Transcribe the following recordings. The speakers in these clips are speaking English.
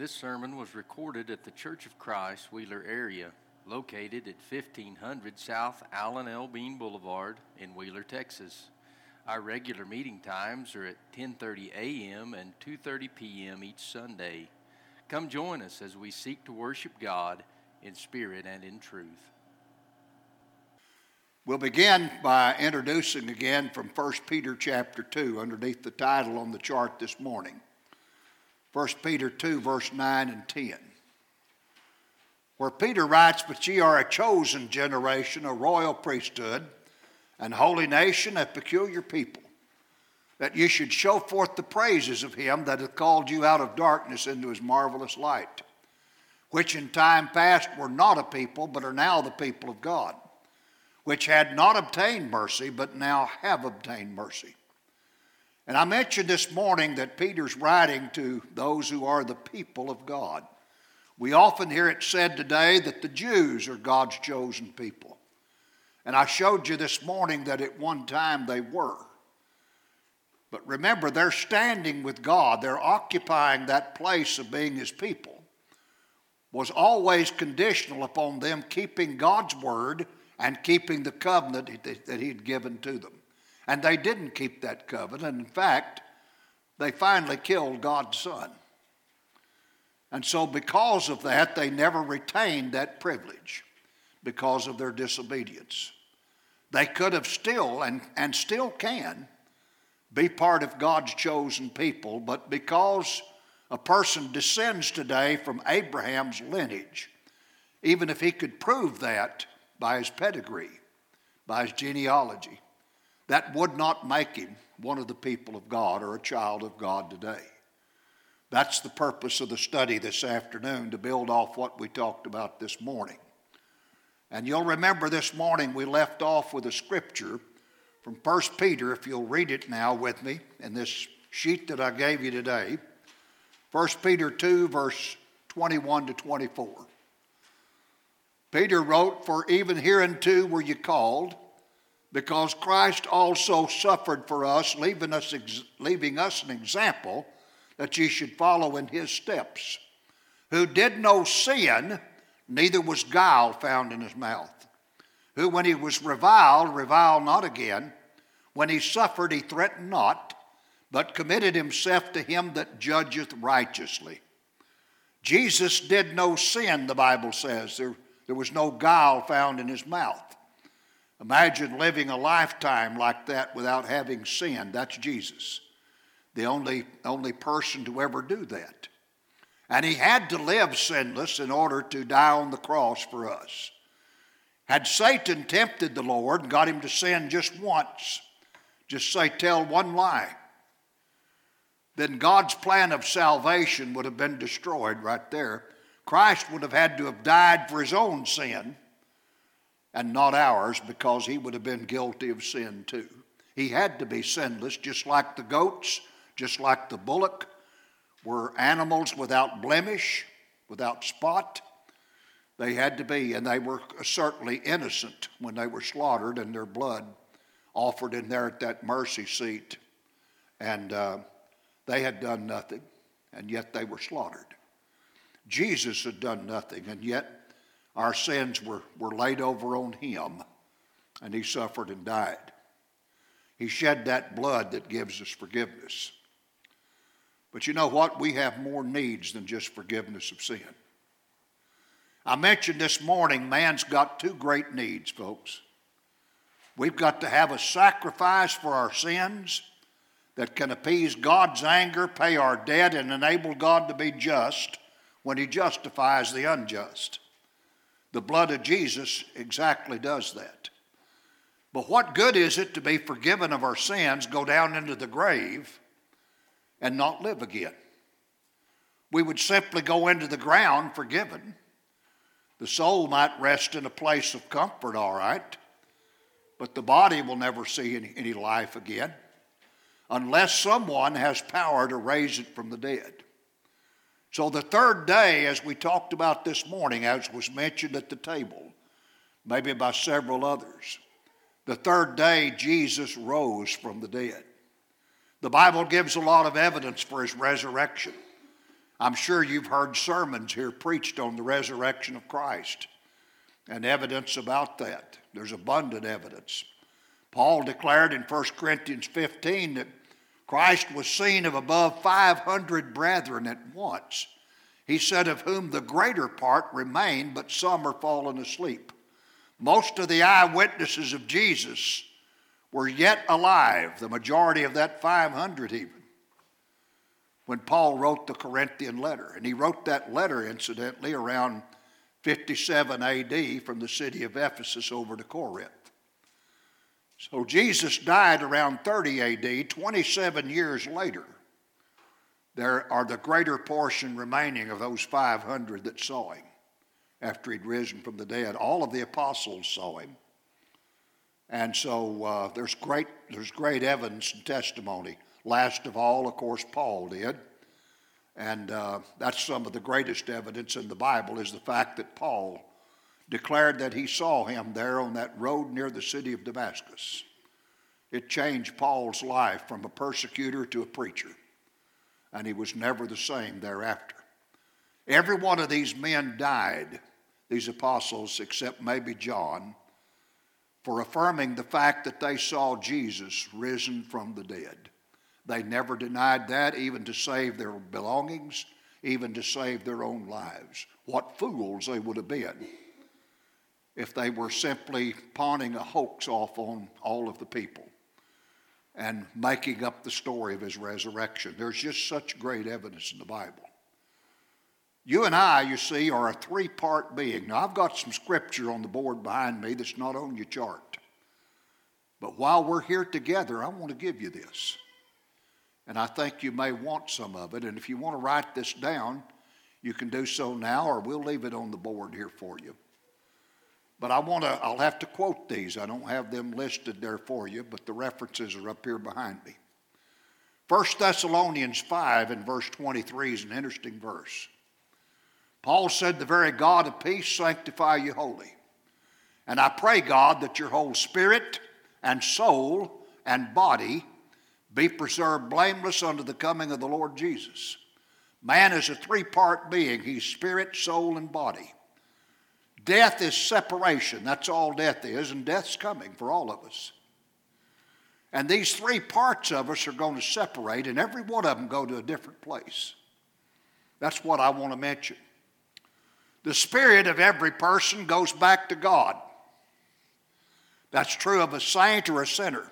This sermon was recorded at the Church of Christ, Wheeler area, located at 1500 South Alan L. Bean Boulevard in Wheeler, Texas. Our regular meeting times are at 10:30 a.m. and 2:30 p.m. each Sunday. Come join us as we seek to worship God in spirit and in truth. We'll begin by introducing again from 1 Peter chapter 2 underneath the title on the chart this morning. 1 Peter 2, verse 9 and 10. Where Peter writes, But ye are a chosen generation, a royal priesthood, and holy nation, a peculiar people, that ye should show forth the praises of him that hath called you out of darkness into his marvelous light, which in time past were not a people, but are now the people of God, which had not obtained mercy, but now have obtained mercy. And I mentioned this morning that Peter's writing to those who are the people of God. We often hear it said today that the Jews are God's chosen people. And I showed you this morning that at one time they were. But remember, they're standing with God, they're occupying that place of being His people, was always conditional upon them keeping God's word and keeping the covenant that He had given to them. And they didn't keep that covenant. In fact, they finally killed God's son. And so, because of that, they never retained that privilege because of their disobedience. They could have still, and, and still can, be part of God's chosen people, but because a person descends today from Abraham's lineage, even if he could prove that by his pedigree, by his genealogy, that would not make him one of the people of God or a child of God today. That's the purpose of the study this afternoon to build off what we talked about this morning. And you'll remember this morning we left off with a scripture from 1 Peter, if you'll read it now with me in this sheet that I gave you today. 1 Peter 2, verse 21 to 24. Peter wrote, For even hereunto were you called because Christ also suffered for us, leaving us, leaving us an example that ye should follow in his steps, who did no sin, neither was guile found in his mouth, who when he was reviled, reviled not again, when he suffered, he threatened not, but committed himself to him that judgeth righteously. Jesus did no sin, the Bible says. There, there was no guile found in his mouth. Imagine living a lifetime like that without having sinned. That's Jesus, the only, only person to ever do that. And he had to live sinless in order to die on the cross for us. Had Satan tempted the Lord and got him to sin just once, just say, tell one lie, then God's plan of salvation would have been destroyed right there. Christ would have had to have died for his own sin and not ours because he would have been guilty of sin too. He had to be sinless, just like the goats, just like the bullock were animals without blemish, without spot. They had to be, and they were certainly innocent when they were slaughtered and their blood offered in there at that mercy seat. And uh, they had done nothing, and yet they were slaughtered. Jesus had done nothing, and yet our sins were, were laid over on him, and he suffered and died. He shed that blood that gives us forgiveness. But you know what? We have more needs than just forgiveness of sin. I mentioned this morning, man's got two great needs, folks. We've got to have a sacrifice for our sins that can appease God's anger, pay our debt, and enable God to be just when He justifies the unjust. The blood of Jesus exactly does that. But what good is it to be forgiven of our sins, go down into the grave, and not live again? We would simply go into the ground forgiven. The soul might rest in a place of comfort, all right, but the body will never see any, life again unless someone has power to raise it from the dead. So, the third day, as we talked about this morning, as was mentioned at the table, maybe by several others, the third day Jesus rose from the dead. The Bible gives a lot of evidence for his resurrection. I'm sure you've heard sermons here preached on the resurrection of Christ and evidence about that. There's abundant evidence. Paul declared in 1 Corinthians 15 that Christ was seen of above 500 brethren at once. He said, Of whom the greater part remain, but some are fallen asleep. Most of the eyewitnesses of Jesus were yet alive, the majority of that 500 even, when Paul wrote the Corinthian letter. And he wrote that letter, incidentally, around 57 AD from the city of Ephesus over to Corinth. So Jesus died around 30 AD, 27 years later. There are the greater portion remaining of those 500 that saw him after he'd risen from the dead. All of the apostles saw him. And so uh, there's, great, there's great evidence and testimony. Last of all, of course, Paul did. And uh, that's some of the greatest evidence in the Bible is the fact that Paul declared that he saw him there on that road near the city of Damascus. It changed Paul's life from a persecutor to a preacher, and he was never the same thereafter. Every one of these men died, these apostles, except maybe John, for affirming the fact that they saw Jesus risen from the dead. They never denied that, even to save their belongings, even to save their own lives. What fools they would have been if they were simply pawning a hoax off on all of the people and making up the story of his resurrection. There's just such great evidence in the Bible. You and I, you see, are a three part being. Now, I've got some scripture on the board behind me that's not on your chart. But while we're here together, I want to give you this. And I think you may want some of it. And if you want to write this down, you can do so now, or we'll leave it on the board here for you. But I want to, I'll have to quote these. I don't have them listed there for you, but the references are up here behind me. 1 Thessalonians 5 and verse 23 is an interesting verse. Paul said, The very God of peace sanctify you wholly. And I pray, God, that your whole spirit and soul and body be preserved blameless unto the coming of the Lord Jesus. Man is a three part being, he's spirit, soul, and body. Death is separation. That's all death is, and death's coming for all of us. And these three parts of us are going to separate, and every one of them go to a different place. That's what I want to mention. The spirit of every person goes back to God. That's true of a saint or a sinner.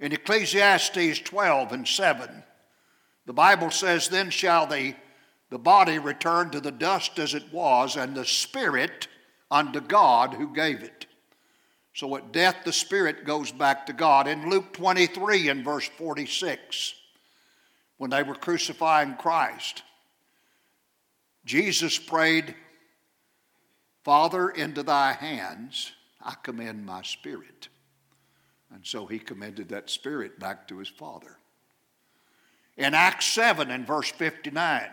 In Ecclesiastes 12 and 7, the Bible says, Then shall the the body returned to the dust as it was, and the spirit unto God who gave it. So at death, the spirit goes back to God. In Luke 23 and verse 46, when they were crucifying Christ, Jesus prayed, Father, into thy hands I commend my spirit. And so he commended that spirit back to his Father. In Acts 7 and verse 59,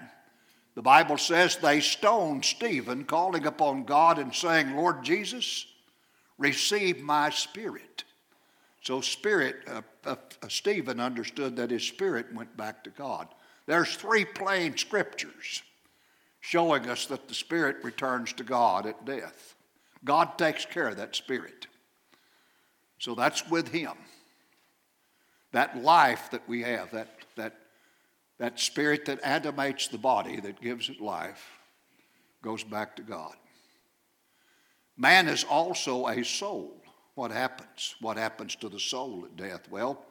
the Bible says they stoned Stephen, calling upon God and saying, Lord Jesus, receive my spirit. So, spirit, uh, uh, uh, Stephen understood that his spirit went back to God. There's three plain scriptures showing us that the spirit returns to God at death. God takes care of that spirit. So that's with him. That life that we have, that, that spirit that animates the body, that gives it life, goes back to God. Man is also a soul. What happens? What happens to the soul at death? Well,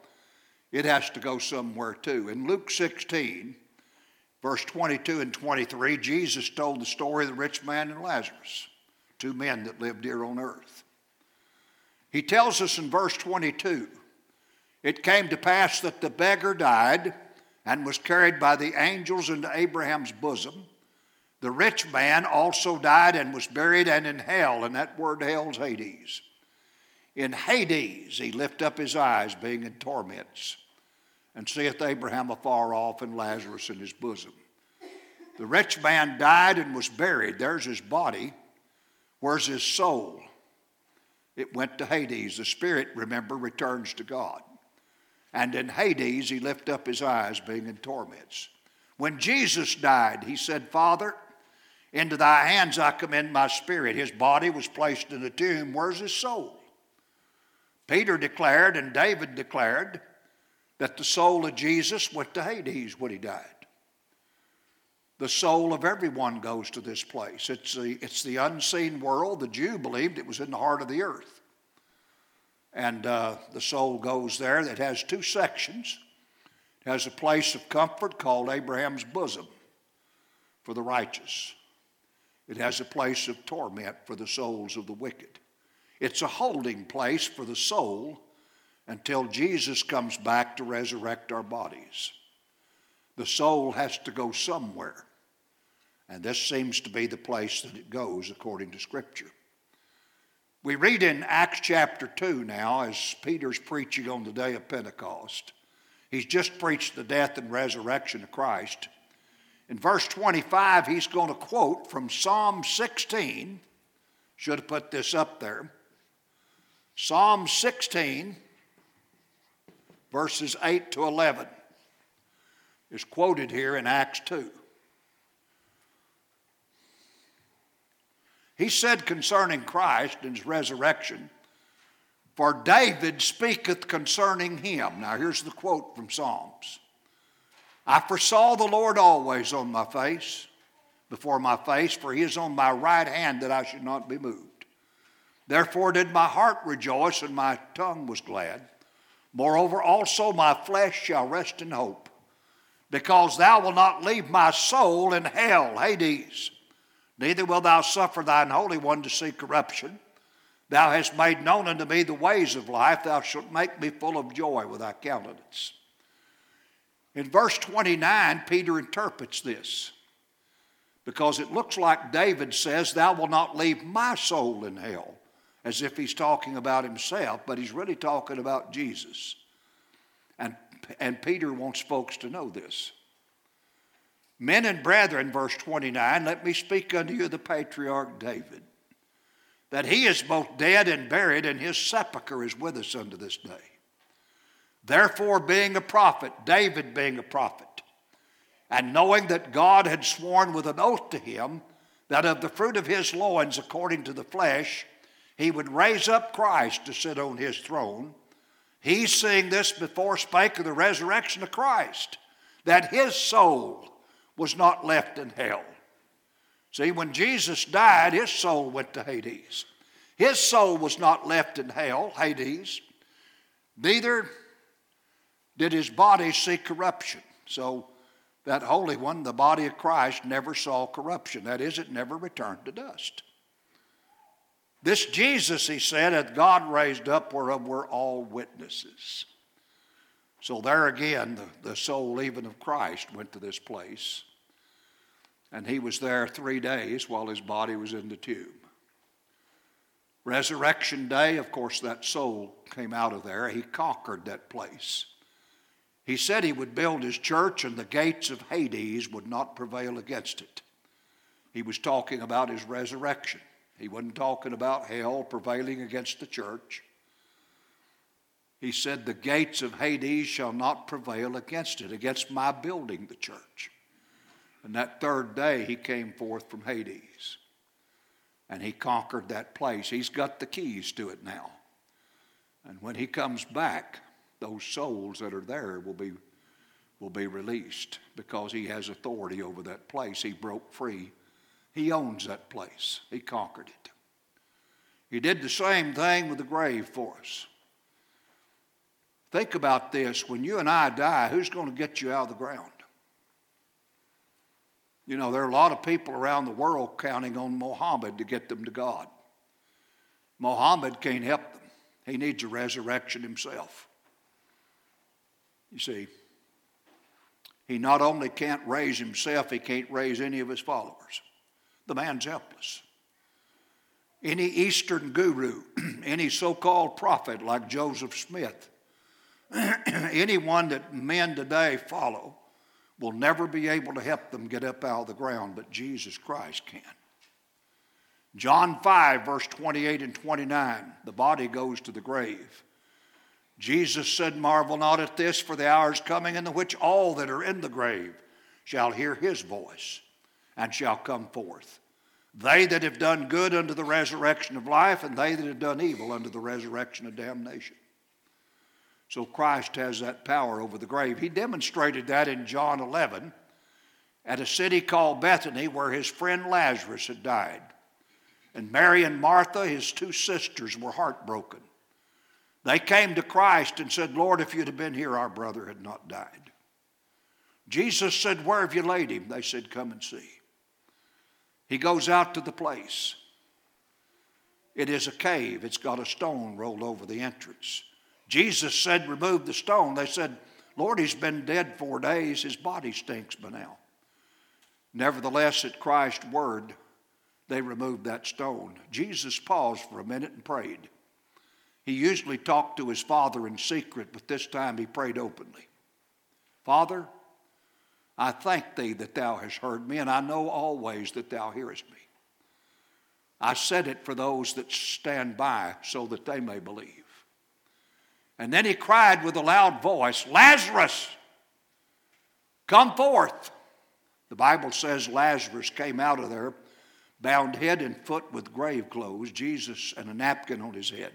it has to go somewhere too. In Luke 16, verse 22 and 23, Jesus told the story of the rich man and Lazarus, two men that lived here on earth. He tells us in verse 22 it came to pass that the beggar died and was carried by the angels into Abraham's bosom. The rich man also died and was buried and in hell, and that word hell is Hades. In Hades he lift up his eyes, being in torments, and seeth Abraham afar off and Lazarus in his bosom. The rich man died and was buried. There's his body. Where's his soul? It went to Hades. The spirit, remember, returns to God. And in Hades he lift up his eyes, being in torments. When Jesus died, he said, Father, into thy hands I commend my spirit. His body was placed in a tomb. Where's his soul? Peter declared and David declared that the soul of Jesus went to Hades when he died. The soul of everyone goes to this place. It's the, it's the unseen world. The Jew believed it was in the heart of the earth. And uh, the soul goes there. It has two sections. It has a place of comfort called Abraham's bosom for the righteous. It has a place of torment for the souls of the wicked. It's a holding place for the soul until Jesus comes back to resurrect our bodies. The soul has to go somewhere. And this seems to be the place that it goes according to Scripture. We read in Acts chapter 2 now, as Peter's preaching on the day of Pentecost. He's just preached the death and resurrection of Christ. In verse 25, he's going to quote from Psalm 16. Should have put this up there. Psalm 16, verses 8 to 11, is quoted here in Acts 2. He said concerning Christ and his resurrection, For David speaketh concerning him. Now here's the quote from Psalms. I foresaw the Lord always on my face, before my face, for he is on my right hand that I should not be moved. Therefore did my heart rejoice and my tongue was glad. Moreover, also my flesh shall rest in hope, because thou wilt not leave my soul in hell, Hades. Neither wilt thou suffer thine Holy One to see corruption. Thou hast made known unto me the ways of life. Thou shalt make me full of joy with thy countenance. In verse 29, Peter interprets this because it looks like David says, Thou wilt not leave my soul in hell, as if he's talking about himself, but he's really talking about Jesus. And, and Peter wants folks to know this. Men and brethren, verse 29, let me speak unto you the patriarch David, that he is both dead and buried, and his sepulchre is with us unto this day. Therefore, being a prophet, David being a prophet, and knowing that God had sworn with an oath to him that of the fruit of his loins, according to the flesh, he would raise up Christ to sit on his throne, he, seeing this before, spake of the resurrection of Christ, that his soul was not left in hell. See, when Jesus died, his soul went to Hades. His soul was not left in hell, Hades. Neither did his body see corruption. So that Holy One, the body of Christ, never saw corruption. That is, it never returned to dust. This Jesus, he said, hath God raised up, whereof we're all witnesses. So there again, the, the soul even of Christ went to this place. And he was there three days while his body was in the tomb. Resurrection day, of course, that soul came out of there. He conquered that place. He said he would build his church and the gates of Hades would not prevail against it. He was talking about his resurrection. He wasn't talking about hell prevailing against the church. He said, The gates of Hades shall not prevail against it, against my building the church. And that third day, he came forth from Hades and he conquered that place. He's got the keys to it now. And when he comes back, those souls that are there will be, will be released because he has authority over that place. He broke free. He owns that place. He conquered it. He did the same thing with the grave for us. Think about this. When you and I die, who's going to get you out of the ground? You know, there are a lot of people around the world counting on Mohammed to get them to God. Mohammed can't help them, he needs a resurrection himself. You see, he not only can't raise himself, he can't raise any of his followers. The man's helpless. Any Eastern guru, any so called prophet like Joseph Smith, anyone that men today follow, will never be able to help them get up out of the ground, but Jesus Christ can. John 5, verse 28 and 29, the body goes to the grave. Jesus said, Marvel not at this, for the hour is coming in the which all that are in the grave shall hear his voice and shall come forth. They that have done good unto the resurrection of life, and they that have done evil unto the resurrection of damnation. So Christ has that power over the grave. He demonstrated that in John 11 at a city called Bethany where his friend Lazarus had died. And Mary and Martha, his two sisters, were heartbroken. They came to Christ and said, Lord, if you'd have been here, our brother had not died. Jesus said, Where have you laid him? They said, Come and see. He goes out to the place. It is a cave, it's got a stone rolled over the entrance. Jesus said, Remove the stone. They said, Lord, he's been dead four days. His body stinks by now. Nevertheless, at Christ's word, they removed that stone. Jesus paused for a minute and prayed. He usually talked to his father in secret, but this time he prayed openly. Father, I thank thee that thou hast heard me, and I know always that thou hearest me. I said it for those that stand by so that they may believe. And then he cried with a loud voice, Lazarus, come forth. The Bible says Lazarus came out of there, bound head and foot with grave clothes, Jesus and a napkin on his head.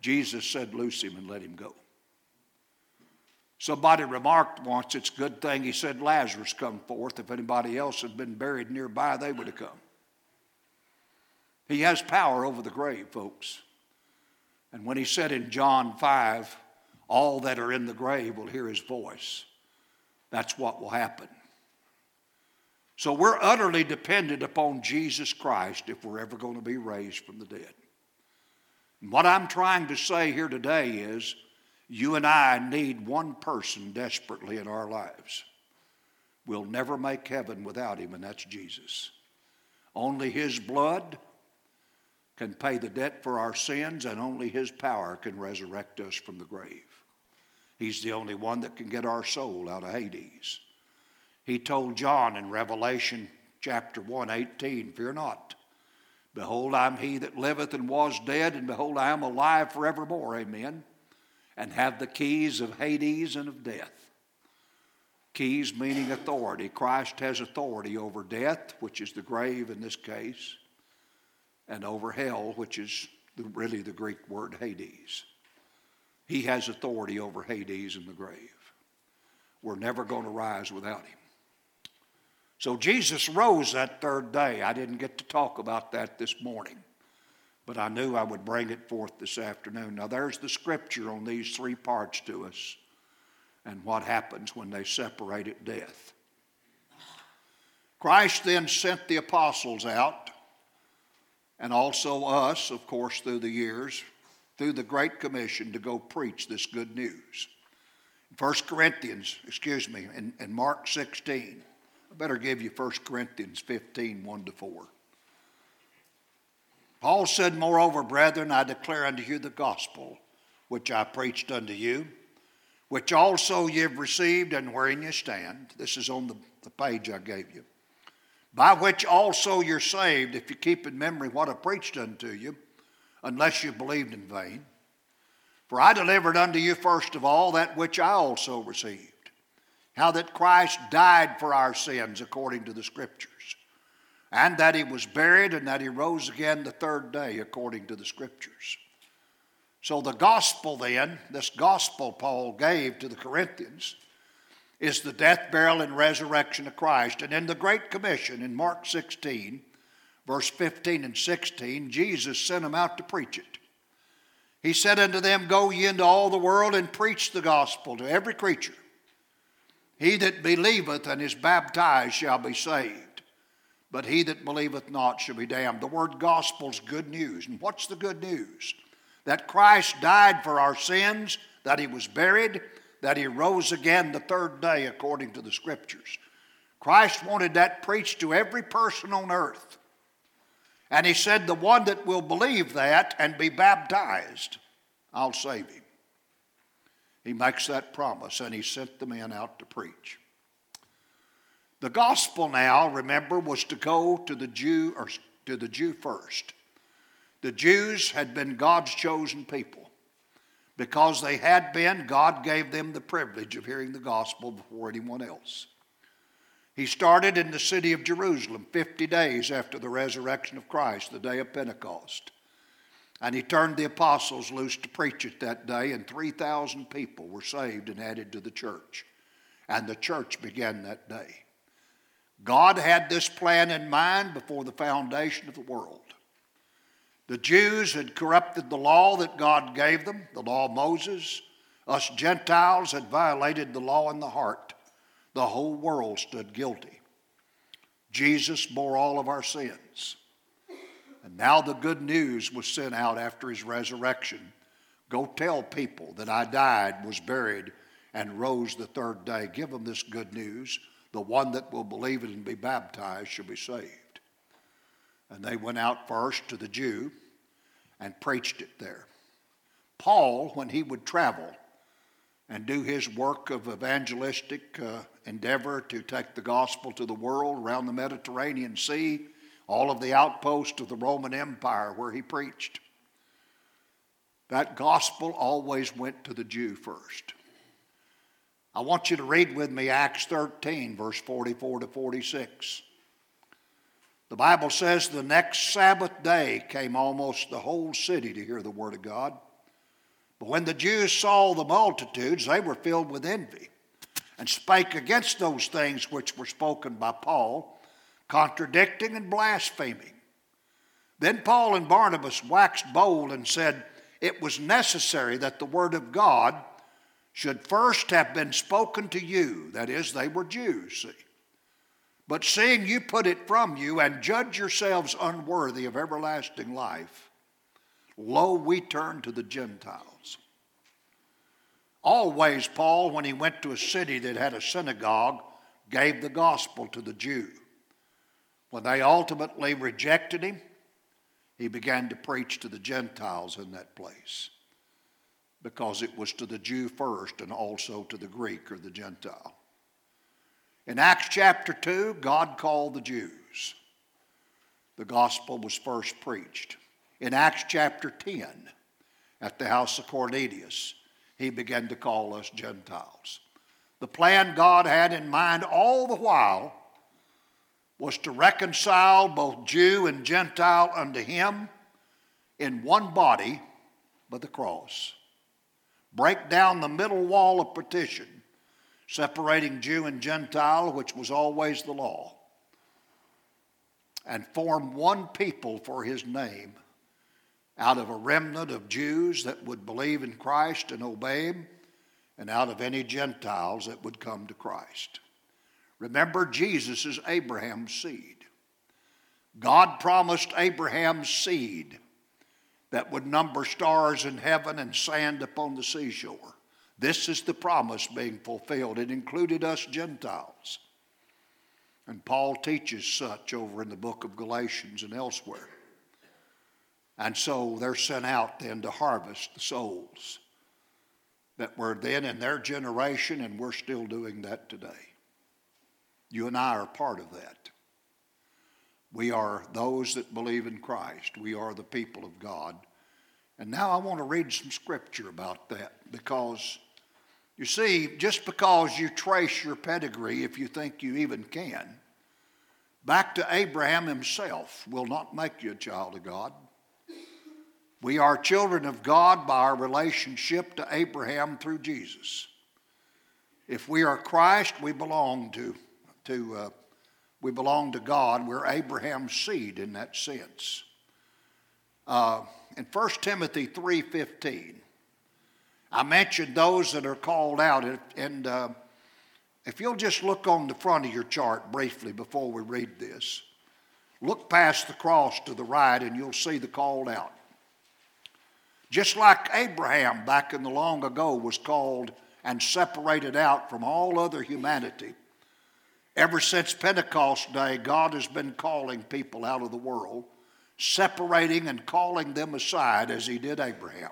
Jesus said, Loose him and let him go. Somebody remarked once, it's a good thing he said Lazarus come forth. If anybody else had been buried nearby, they would have come. He has power over the grave, folks. And when he said in John 5, all that are in the grave will hear his voice, that's what will happen. So we're utterly dependent upon Jesus Christ if we're ever going to be raised from the dead. And what I'm trying to say here today is you and I need one person desperately in our lives. We'll never make heaven without him, and that's Jesus. Only his blood can pay the debt for our sins, and only his power can resurrect us from the grave. He's the only one that can get our soul out of Hades. He told John in Revelation chapter 1 18, Fear not. Behold, I'm he that liveth and was dead, and behold, I am alive forevermore. Amen and have the keys of Hades and of death. Keys meaning authority. Christ has authority over death, which is the grave in this case, and over hell, which is really the Greek word Hades. He has authority over Hades and the grave. We're never going to rise without him. So Jesus rose that third day. I didn't get to talk about that this morning but I knew I would bring it forth this afternoon. Now, there's the scripture on these three parts to us and what happens when they separate at death. Christ then sent the apostles out, and also us, of course, through the years, through the Great Commission to go preach this good news. 1 Corinthians, excuse me, in Mark 16, I better give you 1 Corinthians 15, 1 to 4. Paul said, Moreover, brethren, I declare unto you the gospel which I preached unto you, which also ye have received and wherein ye stand. This is on the, the page I gave you. By which also you're saved, if you keep in memory what I preached unto you, unless you believed in vain. For I delivered unto you first of all that which I also received how that Christ died for our sins according to the Scriptures and that he was buried and that he rose again the third day according to the scriptures. So, the gospel then, this gospel Paul gave to the Corinthians, is the death, burial, and resurrection of Christ. And in the Great Commission in Mark 16, verse 15 and 16, Jesus sent them out to preach it. He said unto them, Go ye into all the world and preach the gospel to every creature. He that believeth and is baptized shall be saved but he that believeth not shall be damned. The word gospel is good news. And what's the good news? That Christ died for our sins, that he was buried, that he rose again the third day according to the scriptures. Christ wanted that preached to every person on earth. And he said, The one that will believe that and be baptized, I'll save him. He makes that promise, and he sent the men out to preach. The gospel now, remember, was to go to the Jew or to the Jew first. The Jews had been God's chosen people. Because they had been, God gave them the privilege of hearing the gospel before anyone else. He started in the city of Jerusalem 50 days after the resurrection of Christ, the day of Pentecost. And he turned the apostles loose to preach it that day, and 3,000 people were saved and added to the church. And the church began that day. God had this plan in mind before the foundation of the world. The Jews had corrupted the law that God gave them, the law of Moses. Us Gentiles had violated the law in the heart. The whole world stood guilty. Jesus bore all of our sins. And now the good news was sent out after his resurrection. Go tell people that I died, was buried, and rose the third day. Give them this good news. The one that will believe it and be baptized shall be saved. And they went out first to the Jew and preached it there. Paul, when he would travel and do his work of evangelistic uh, endeavor to take the gospel to the world around the Mediterranean Sea, all of the outposts of the Roman Empire where he preached, that gospel always went to the Jew first. I want you to read with me Acts 13, verse 44 to 46. The Bible says the next Sabbath day came almost the whole city to hear the word of God. But when the Jews saw the multitudes, they were filled with envy and spake against those things which were spoken by Paul, contradicting and blaspheming. Then Paul and Barnabas waxed bold and said, It was necessary that the word of God should first have been spoken to you. That is, they were Jews, see. But seeing you put it from you and judge yourselves unworthy of everlasting life, lo, we turn to the Gentiles. Always, Paul, when he went to a city that had a synagogue, gave the gospel to the Jew. When they ultimately rejected him, he began to preach to the Gentiles in that place because it was to the Jew first and also to the Greek or the Gentile. In Acts chapter 2, God called the Jews. The gospel was first preached. In Acts chapter 10, at the house of Cornelius, he began to call us Gentiles. The plan God had in mind all the while was to reconcile both Jew and Gentile unto him in one body by the cross break down the middle wall of partition, separating Jew and Gentile, which was always the law, and form one people for his name out of a remnant of Jews that would believe in Christ and obey him, and out of any Gentiles that would come to Christ. Remember, Jesus is Abraham's seed. God promised Abraham's seed that would number stars in heaven and sand upon the seashore. This is the promise being fulfilled. It included us Gentiles. And Paul teaches such over in the book of Galatians and elsewhere. And so they're sent out then to harvest the souls that were then in their generation, and we're still doing that today. You and I are part of that. We are those that believe in Christ. We are the people of God. And now I want to read some scripture about that because you see, just because you trace your pedigree, if you think you even can, back to Abraham himself will not make you a child of God. We are children of God by our relationship to Abraham through Jesus. If we are Christ, we belong to, to uh, we belong to God. We're Abraham's seed in that sense. Uh, in 1 Timothy 3.15, I mentioned those that are called out. And uh, if you'll just look on the front of your chart briefly before we read this, look past the cross to the right and you'll see the called out. Just like Abraham back in the long ago was called and separated out from all other humanity Ever since Pentecost Day, God has been calling people out of the world, separating and calling them aside as He did Abraham,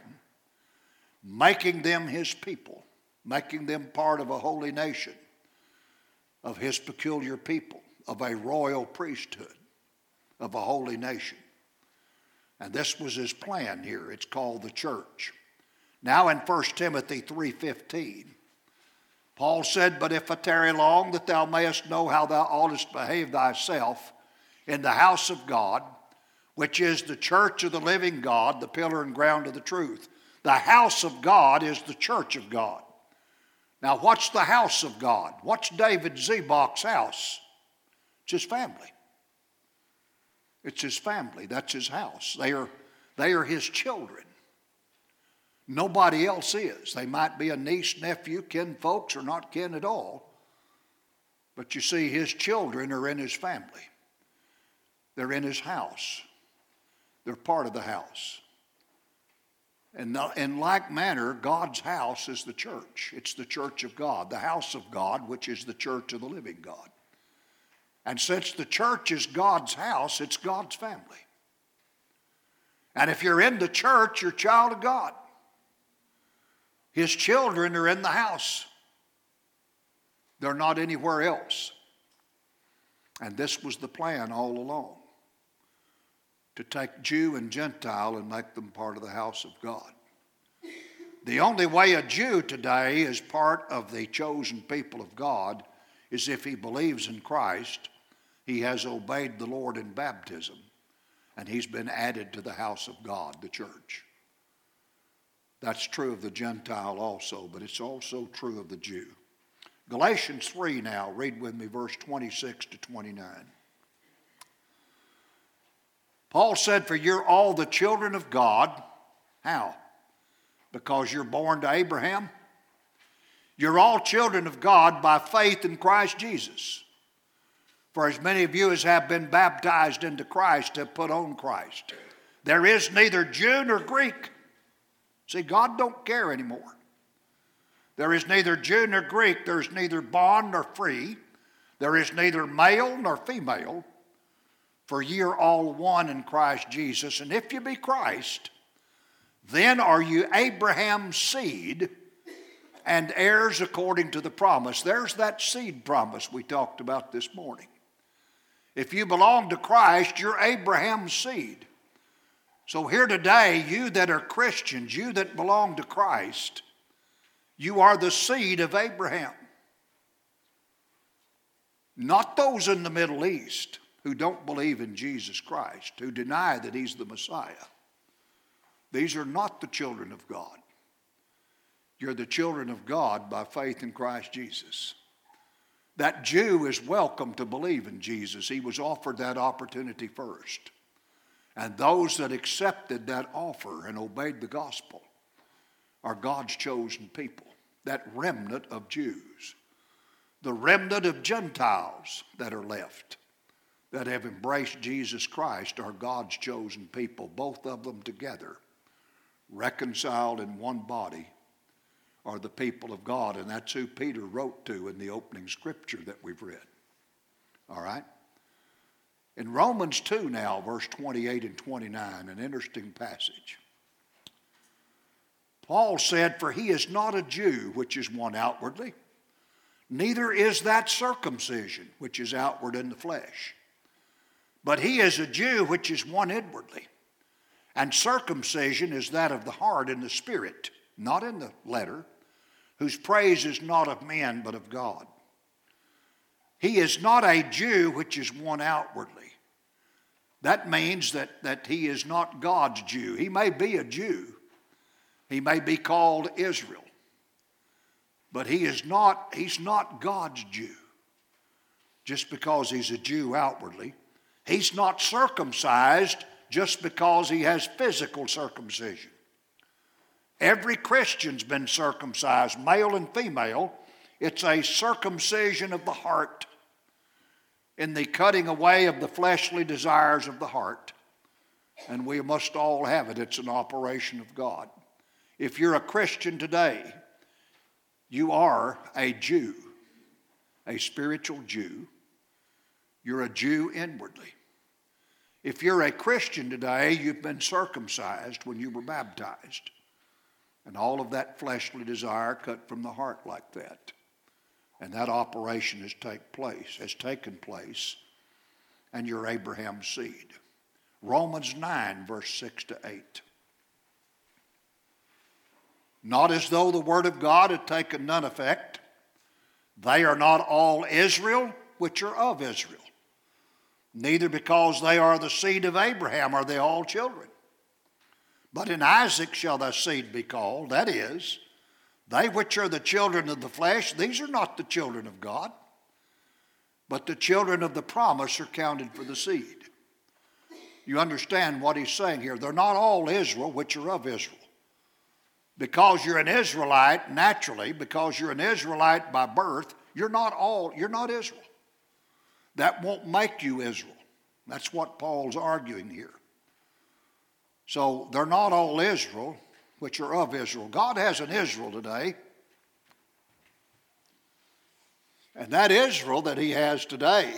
making them His people, making them part of a holy nation, of His peculiar people, of a royal priesthood, of a holy nation. And this was His plan here. It's called the church. Now in 1 Timothy 3:15, Paul said, But if I tarry long, that thou mayest know how thou oughtest behave thyself in the house of God, which is the church of the living God, the pillar and ground of the truth. The house of God is the church of God. Now, what's the house of God? What's David Zebach's house? It's his family. It's his family. That's his house. They are, they are his children. Nobody else is. They might be a niece, nephew, kin folks, or not kin at all. But you see, his children are in his family. They're in his house. They're part of the house. And in like manner, God's house is the church. It's the church of God, the house of God, which is the church of the living God. And since the church is God's house, it's God's family. And if you're in the church, you're a child of God. His children are in the house, they're not anywhere else. And this was the plan all along to take Jew and Gentile and make them part of the house of God. The only way a Jew today is part of the chosen people of God is if he believes in Christ, he has obeyed the Lord in baptism, and he's been added to the house of God, the church. That's true of the Gentile also, but it's also true of the Jew. Galatians 3 now, read with me verse 26 to 29. Paul said, For you're all the children of God. How? Because you're born to Abraham? You're all children of God by faith in Christ Jesus. For as many of you as have been baptized into Christ have put on Christ. There is neither Jew nor Greek See, God don't care anymore. There is neither Jew nor Greek, there is neither bond nor free, there is neither male nor female, for ye are all one in Christ Jesus. And if you be Christ, then are you Abraham's seed and heirs according to the promise. There's that seed promise we talked about this morning. If you belong to Christ, you're Abraham's seed. So, here today, you that are Christians, you that belong to Christ, you are the seed of Abraham. Not those in the Middle East who don't believe in Jesus Christ, who deny that He's the Messiah. These are not the children of God. You're the children of God by faith in Christ Jesus. That Jew is welcome to believe in Jesus. He was offered that opportunity first. And those that accepted that offer and obeyed the gospel are God's chosen people, that remnant of Jews, the remnant of Gentiles that are left that have embraced Jesus Christ are God's chosen people, both of them together, reconciled in one body, are the people of God. And that's who Peter wrote to in the opening scripture that we've read. All right? In Romans 2 now, verse 28 and 29, an interesting passage. Paul said, For he is not a Jew, which is one outwardly, neither is that circumcision, which is outward in the flesh. But he is a Jew, which is one inwardly. And circumcision is that of the heart and the spirit, not in the letter, whose praise is not of men, but of God. He is not a Jew, which is one outwardly that means that, that he is not God's Jew. He may be a Jew, he may be called Israel, but he is not, he's not God's Jew just because he's a Jew outwardly. He's not circumcised just because he has physical circumcision. Every Christian's been circumcised, male and female. It's a circumcision of the heart in the cutting away of the fleshly desires of the heart. And we must all have it. It's an operation of God. If you're a Christian today, you are a Jew, a spiritual Jew. You're a Jew inwardly. If you're a Christian today, you've been circumcised when you were baptized. And all of that fleshly desire cut from the heart like that. And that operation has take place, has taken place, and you're Abraham's seed. Romans 9, verse 6 to 8. Not as though the word of God had taken none effect, They are not all Israel, which are of Israel. Neither because they are the seed of Abraham are they all children. But in Isaac shall thy seed be called, that is, they which are the children of the flesh, these are not the children of God, but the children of the promise are counted for the seed. You understand what he's saying here. They're not all Israel, which are of Israel. Because you're an Israelite naturally, because you're an Israelite by birth, you're not all, you're not Israel. That won't make you Israel. That's what Paul's arguing here. So they're not all Israel, which are of Israel. God has an Israel today. And that Israel that he has today,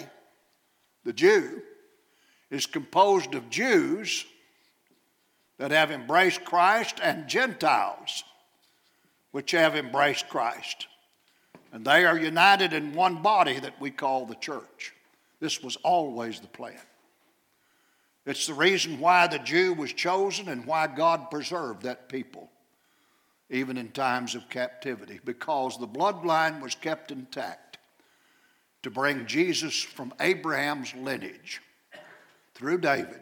the Jew, is composed of Jews that have embraced Christ and Gentiles which have embraced Christ. And they are united in one body that we call the church. This was always the plan. It's the reason why the Jew was chosen and why God preserved that people, even in times of captivity, because the bloodline was kept intact to bring Jesus from Abraham's lineage through David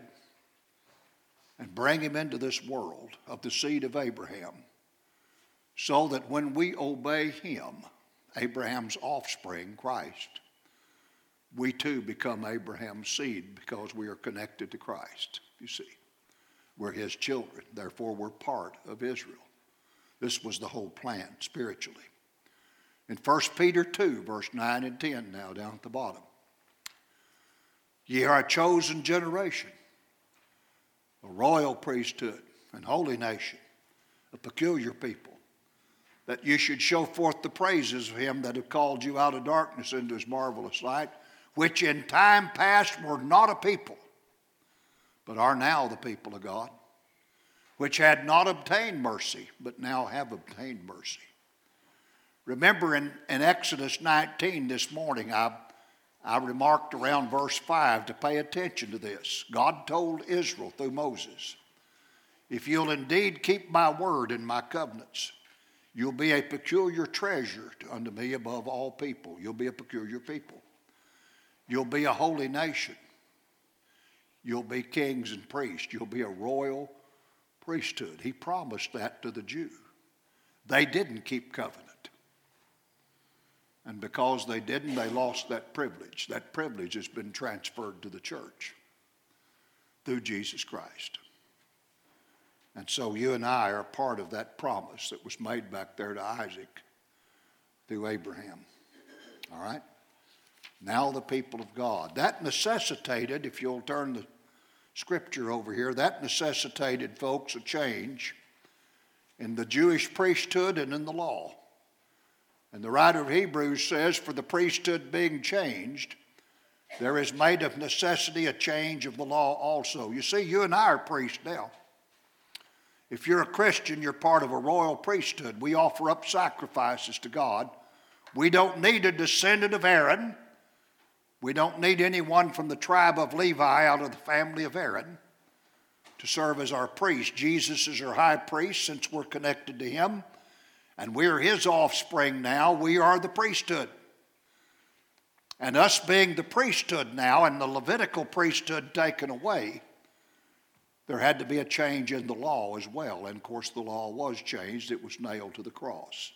and bring him into this world of the seed of Abraham, so that when we obey him, Abraham's offspring, Christ, we too become Abraham's seed because we are connected to Christ, you see. We're his children, therefore, we're part of Israel. This was the whole plan spiritually. In 1 Peter 2, verse 9 and 10, now down at the bottom. Ye are a chosen generation, a royal priesthood, and holy nation, a peculiar people, that you should show forth the praises of him that have called you out of darkness into his marvelous light which in time past were not a people, but are now the people of God, which had not obtained mercy, but now have obtained mercy. Remember in, in Exodus 19 this morning, I, I remarked around verse 5 to pay attention to this. God told Israel through Moses, If you'll indeed keep my word and my covenants, you'll be a peculiar treasure unto me above all people. You'll be a peculiar people. You'll be a holy nation. You'll be kings and priests. You'll be a royal priesthood. He promised that to the Jew. They didn't keep covenant. And because they didn't, they lost that privilege. That privilege has been transferred to the church through Jesus Christ. And so you and I are part of that promise that was made back there to Isaac through Abraham. All right? Now the people of God. That necessitated, if you'll turn the scripture over here, that necessitated, folks, a change in the Jewish priesthood and in the law. And the writer of Hebrews says, For the priesthood being changed, there is made of necessity a change of the law also. You see, you and I are priests now. If you're a Christian, you're part of a royal priesthood. We offer up sacrifices to God. We don't need a descendant of Aaron we don't need anyone from the tribe of Levi out of the family of Aaron to serve as our priest. Jesus is our high priest since we're connected to him, and we're his offspring now. We are the priesthood. And us being the priesthood now and the Levitical priesthood taken away, there had to be a change in the law as well. And of course, the law was changed, it was nailed to the cross.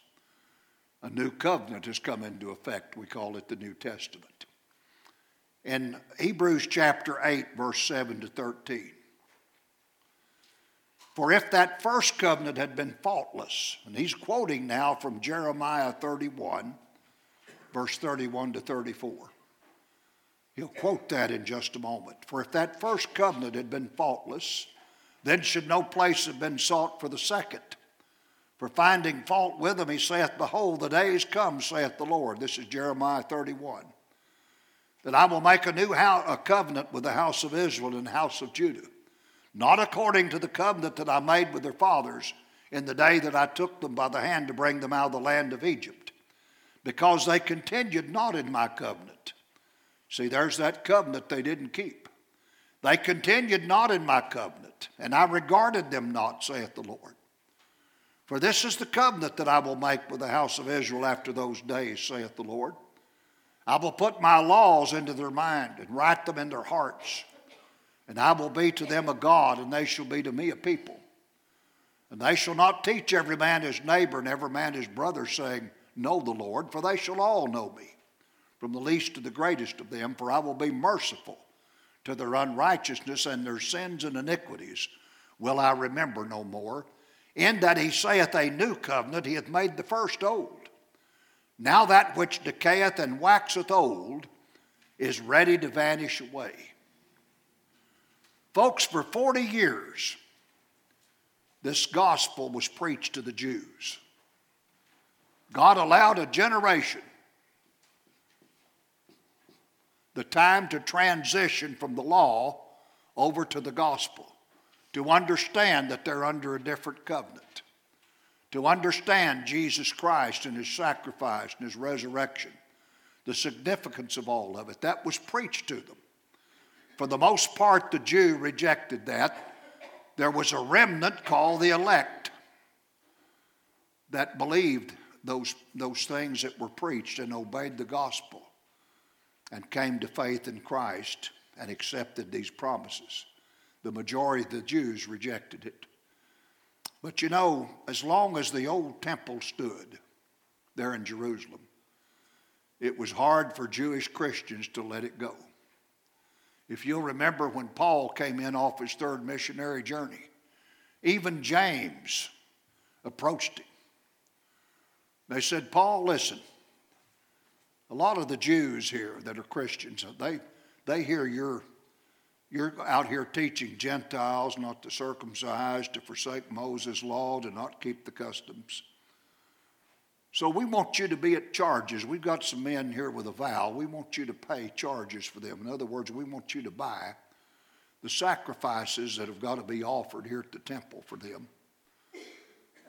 A new covenant has come into effect. We call it the New Testament in Hebrews chapter 8, verse 7 to 13. For if that first covenant had been faultless, and he's quoting now from Jeremiah 31, verse 31 to 34. He'll quote that in just a moment. For if that first covenant had been faultless, then should no place have been sought for the second. For finding fault with them, he saith, Behold, the days come, saith the Lord. This is Jeremiah 31 that I will make a new house, a covenant with the house of Israel and the house of Judah, not according to the covenant that I made with their fathers in the day that I took them by the hand to bring them out of the land of Egypt, because they continued not in my covenant. See, there's that covenant they didn't keep. They continued not in my covenant, and I regarded them not, saith the Lord. For this is the covenant that I will make with the house of Israel after those days, saith the Lord. I will put my laws into their mind and write them in their hearts. And I will be to them a God, and they shall be to me a people. And they shall not teach every man his neighbor and every man his brother, saying, Know the Lord, for they shall all know me, from the least to the greatest of them, for I will be merciful to their unrighteousness and their sins and iniquities will I remember no more. In that he saith a new covenant, he hath made the first old. Now that which decayeth and waxeth old is ready to vanish away. Folks, for 40 years, this gospel was preached to the Jews. God allowed a generation the time to transition from the law over to the gospel, to understand that they're under a different covenant, to understand Jesus Christ and his sacrifice and his resurrection, the significance of all of it. That was preached to them. For the most part, the Jew rejected that. There was a remnant called the elect that believed those, those things that were preached and obeyed the gospel and came to faith in Christ and accepted these promises. The majority of the Jews rejected it. But you know, as long as the old temple stood there in Jerusalem, it was hard for Jewish Christians to let it go. If you'll remember when Paul came in off his third missionary journey, even James approached him. They said, Paul, listen, a lot of the Jews here that are Christians, they, they hear you're, you're out here teaching Gentiles not to circumcise, to forsake Moses' law, to not keep the customs. So we want you to be at charges. We've got some men here with a vow. We want you to pay charges for them. In other words, we want you to buy the sacrifices that have got to be offered here at the temple for them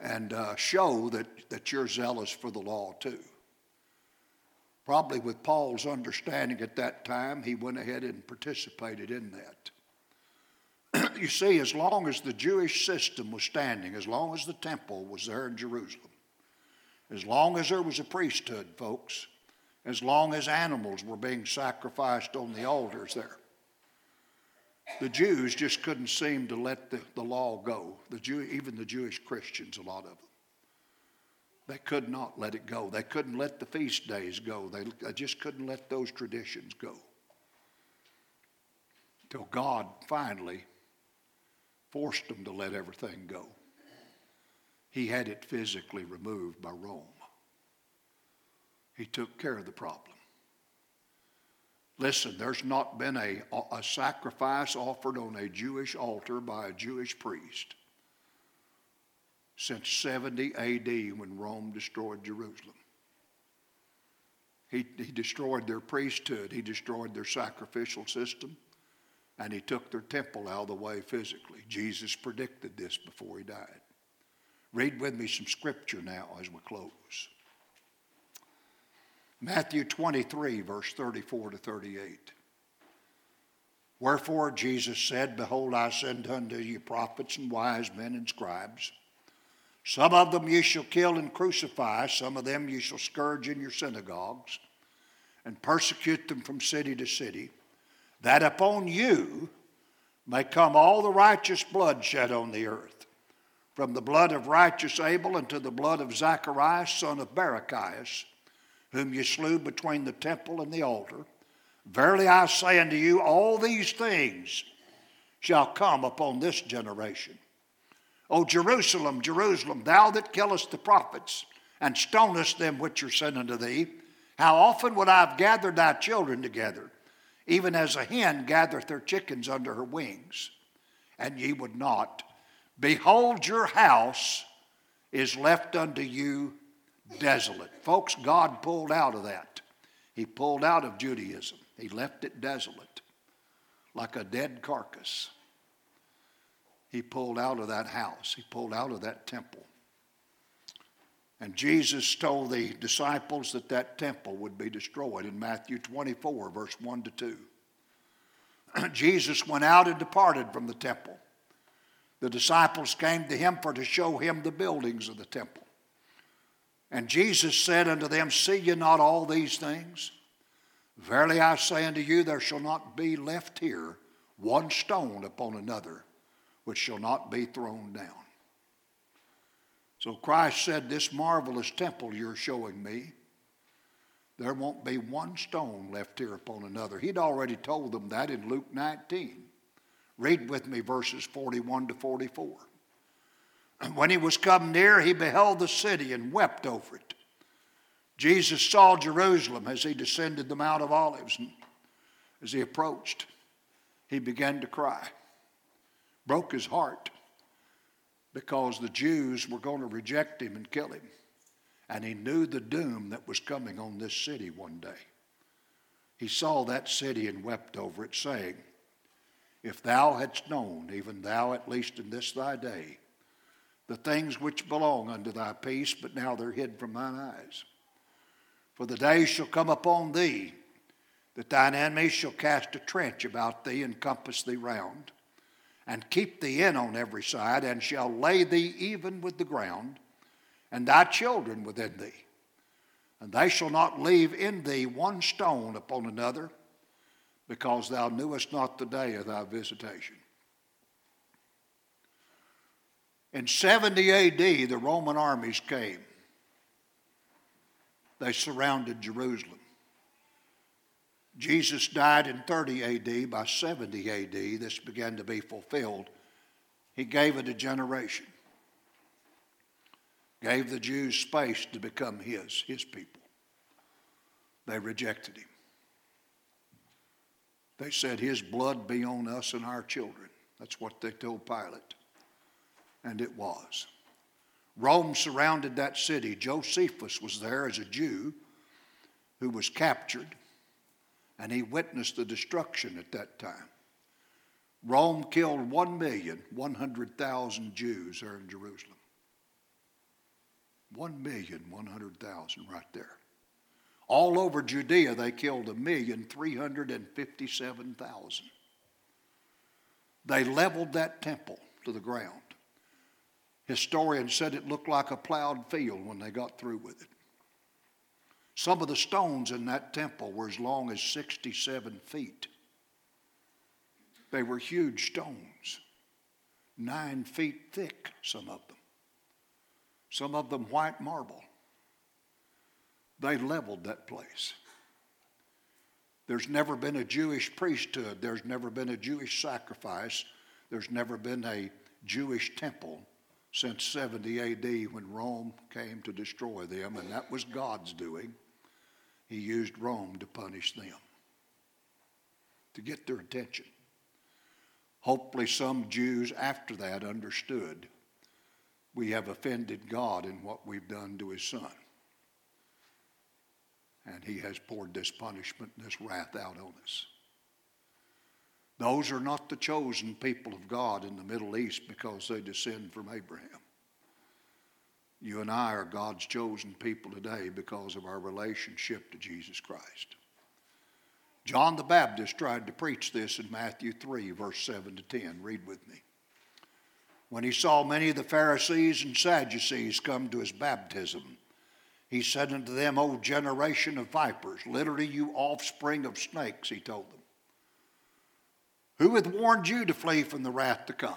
and uh, show that, that you're zealous for the law too. Probably with Paul's understanding at that time, he went ahead and participated in that. you see, as long as the Jewish system was standing, as long as the temple was there in Jerusalem, as long as there was a priesthood, folks, as long as animals were being sacrificed on the altars there, the Jews just couldn't seem to let the, the law go. The Jew, even the Jewish Christians, a lot of them. They could not let it go. They couldn't let the feast days go. They, just couldn't let those traditions go. Till God finally forced them to let everything go. He had it physically removed by Rome. He took care of the problem. Listen, there's not been a, a sacrifice offered on a Jewish altar by a Jewish priest since 70 AD when Rome destroyed Jerusalem. He, he destroyed their priesthood, he destroyed their sacrificial system, and he took their temple out of the way physically. Jesus predicted this before he died. Read with me some scripture now as we close. Matthew 23, verse 34 to 38. Wherefore Jesus said, Behold, I send unto you prophets and wise men and scribes. Some of them you shall kill and crucify, some of them you shall scourge in your synagogues, and persecute them from city to city, that upon you may come all the righteous blood shed on the earth, from the blood of righteous Abel unto the blood of Zacharias, son of Barachias, whom you slew between the temple and the altar. Verily I say unto you, all these things shall come upon this generation. O Jerusalem, Jerusalem, thou that killest the prophets and stonest them which are sent unto thee, how often would I have gathered thy children together, even as a hen gathereth her chickens under her wings, and ye would not. Behold, your house is left unto you desolate. Folks, God pulled out of that. He pulled out of Judaism, He left it desolate, like a dead carcass he pulled out of that house, he pulled out of that temple. And Jesus told the disciples that that temple would be destroyed in Matthew 24, verse 1 to 2. Jesus went out and departed from the temple. The disciples came to him for to show him the buildings of the temple. And Jesus said unto them, See ye not all these things? Verily I say unto you, there shall not be left here one stone upon another which shall not be thrown down. So Christ said, This marvelous temple you're showing me, there won't be one stone left here upon another. He'd already told them that in Luke 19. Read with me verses 41 to 44. And when he was come near, he beheld the city and wept over it. Jesus saw Jerusalem as he descended the Mount of Olives. And as he approached, he began to cry, broke his heart because the Jews were going to reject him and kill him. And he knew the doom that was coming on this city one day. He saw that city and wept over it, saying, If thou hadst known, even thou at least in this thy day, the things which belong unto thy peace, but now they're hid from thine eyes. For the day shall come upon thee that thine enemies shall cast a trench about thee and compass thee round, and keep thee in on every side, and shall lay thee even with the ground, and thy children within thee. And they shall not leave in thee one stone upon another, because thou knewest not the day of thy visitation. In 70 AD, the Roman armies came. They surrounded Jerusalem. Jesus died in 30 AD. By 70 AD, this began to be fulfilled. He gave it a generation, gave the Jews space to become his, his people. They rejected him. They said, His blood be on us and our children. That's what they told Pilate. And it was. Rome surrounded that city. Josephus was there as a Jew who was captured and he witnessed the destruction at that time. Rome killed 1,100,000 Jews there in Jerusalem. 1,100,000 right there. All over Judea, they killed 1,357,000. They leveled that temple to the ground. Historians said it looked like a plowed field when they got through with it. Some of the stones in that temple were as long as 67 feet. They were huge stones, nine feet thick, some of them. Some of them white marble. They leveled that place. There's never been a Jewish priesthood, there's never been a Jewish sacrifice, there's never been a Jewish temple since 70 AD when Rome came to destroy them, and that was God's doing he used Rome to punish them, to get their attention. Hopefully, some Jews after that understood we have offended God in what we've done to his son. And he has poured this punishment this wrath out on us. Those are not the chosen people of God in the Middle East because they descend from Abraham. You and I are God's chosen people today because of our relationship to Jesus Christ. John the Baptist tried to preach this in Matthew 3, verse 7 to 10. Read with me. When he saw many of the Pharisees and Sadducees come to his baptism, he said unto them, O generation of vipers, literally, you offspring of snakes, he told them. Who hath warned you to flee from the wrath to come?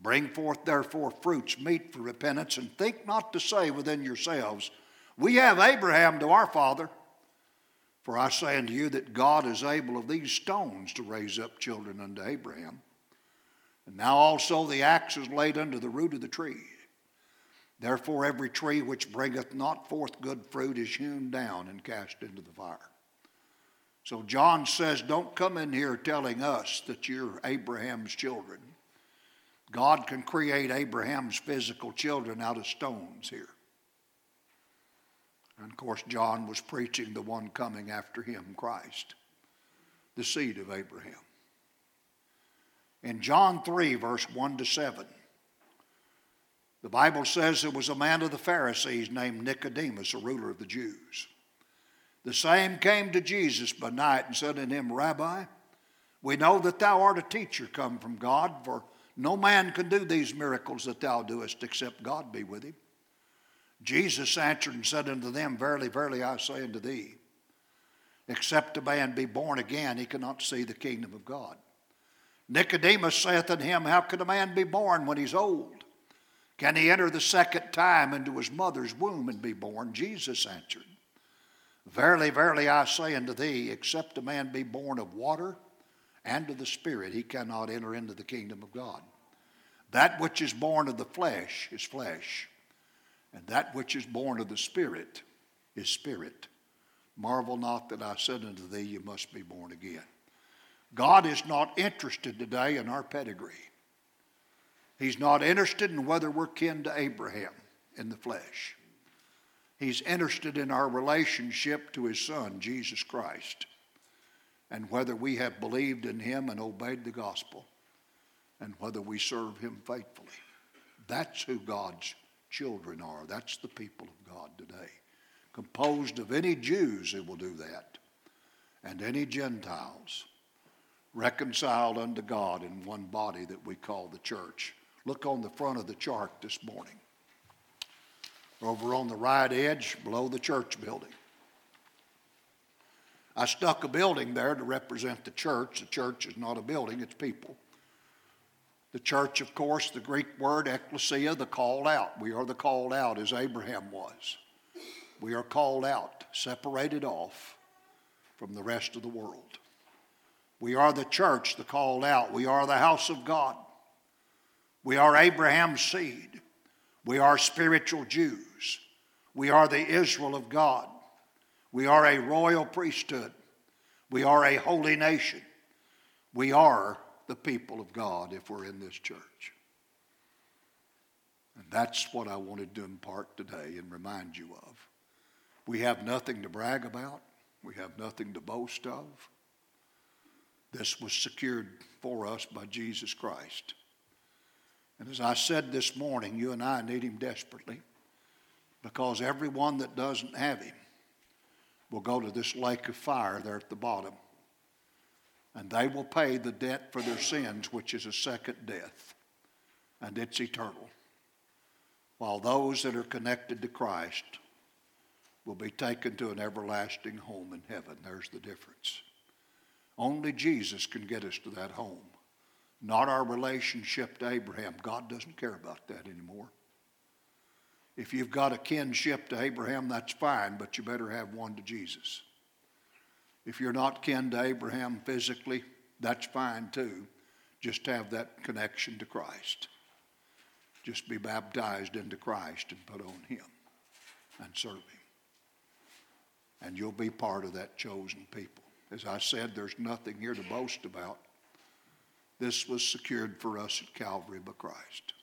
Bring forth therefore fruits meet for repentance, and think not to say within yourselves, We have Abraham to our father. For I say unto you that God is able of these stones to raise up children unto Abraham. And now also the axe is laid under the root of the tree. Therefore, every tree which bringeth not forth good fruit is hewn down and cast into the fire. So John says, Don't come in here telling us that you're Abraham's children. God can create Abraham's physical children out of stones here. And of course, John was preaching the one coming after him, Christ, the seed of Abraham. In John 3, verse 1 to 7, the Bible says there was a man of the Pharisees named Nicodemus, a ruler of the Jews. The same came to Jesus by night and said unto him, Rabbi, we know that thou art a teacher come from God, for No man can do these miracles that thou doest except God be with him. Jesus answered and said unto them, Verily, verily, I say unto thee, except a man be born again, he cannot see the kingdom of God. Nicodemus saith unto him, How can a man be born when he's old? Can he enter the second time into his mother's womb and be born? Jesus answered, Verily, verily, I say unto thee, except a man be born of water and of the Spirit, he cannot enter into the kingdom of God. That which is born of the flesh is flesh, and that which is born of the Spirit is spirit. Marvel not that I said unto thee, You must be born again. God is not interested today in our pedigree. He's not interested in whether we're kin to Abraham in the flesh. He's interested in our relationship to his son, Jesus Christ, and whether we have believed in him and obeyed the gospel, and whether we serve him faithfully. That's who God's children are. That's the people of God today. Composed of any Jews who will do that, and any Gentiles, reconciled unto God in one body that we call the church. Look on the front of the chart this morning. Over on the right edge, below the church building. I stuck a building there to represent the church. The church is not a building, it's people. The church, of course, the Greek word ecclesia, the called out. We are the called out as Abraham was. We are called out, separated off from the rest of the world. We are the church, the called out. We are the house of God. We are Abraham's seed. We are spiritual Jews. We are the Israel of God. We are a royal priesthood. We are a holy nation. We are the people of God if we're in this church. And that's what I wanted to impart today and remind you of. We have nothing to brag about, we have nothing to boast of. This was secured for us by Jesus Christ. And as I said this morning, you and I need him desperately because everyone that doesn't have him will go to this lake of fire there at the bottom. And they will pay the debt for their sins, which is a second death. And it's eternal. While those that are connected to Christ will be taken to an everlasting home in heaven. There's the difference. Only Jesus can get us to that home not our relationship to Abraham. God doesn't care about that anymore. If you've got a kinship to Abraham, that's fine, but you better have one to Jesus. If you're not kin to Abraham physically, that's fine too. Just have that connection to Christ. Just be baptized into Christ and put on Him and serve Him. And you'll be part of that chosen people. As I said, there's nothing here to boast about. This was secured for us at Calvary by Christ.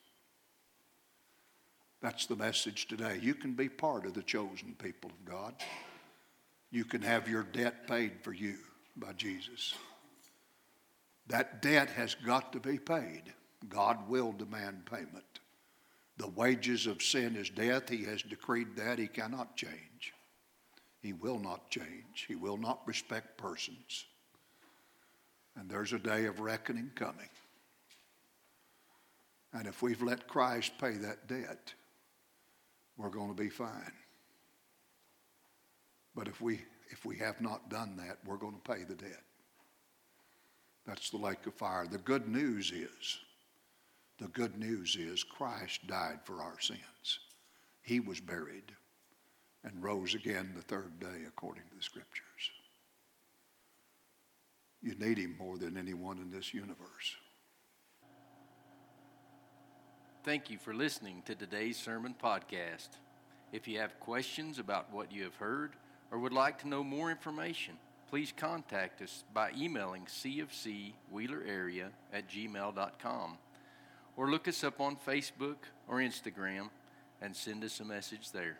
That's the message today. You can be part of the chosen people of God. You can have your debt paid for you by Jesus. That debt has got to be paid. God will demand payment. The wages of sin is death. He has decreed that. He cannot change. He will not change. He will not respect persons. And there's a day of reckoning coming. And if we've let Christ pay that debt, we're going to be fine. But if we, if we have not done that, we're going to pay the debt. That's the lake of fire. The good news is, the good news is Christ died for our sins. He was buried and rose again the third day according to the scriptures. You need him more than anyone in this universe. Thank you for listening to today's sermon podcast. If you have questions about what you have heard or would like to know more information, please contact us by emailing cfcwheelerarea at gmail.com or look us up on Facebook or Instagram and send us a message there.